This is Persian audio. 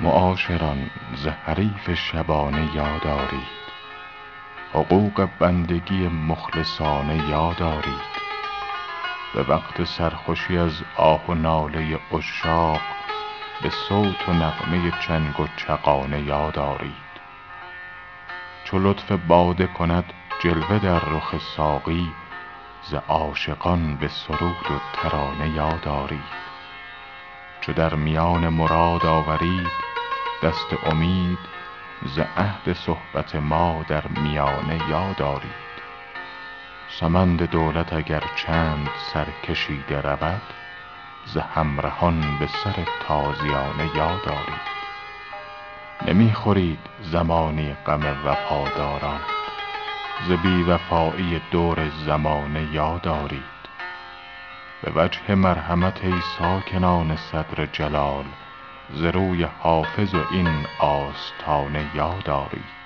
معاشران ز حریف شبانه یاد آرید حقوق بندگی مخلصانه یاد آرید به وقت سرخوشی از آه و ناله عشاق به صوت و نغمه چنگ و چغانه یاد آرید چو لطف باده کند جلوه در رخ ساقی ز عاشقان به سرود و ترانه یاد آرید چو در میان مراد آورید دست امید ز عهد صحبت ما در میانه یاد آرید. سمند دولت اگر چند سرکشیده رود ز همرهان به سر تازیانه یاد آرید. نمی خورید زمانی غم وفاداران ز بی وفایی دور زمانه یاد آرید. به وجه مرحمت ای ساکنان صدر جلال ز روی حافظ و این آستانه یاد آرید.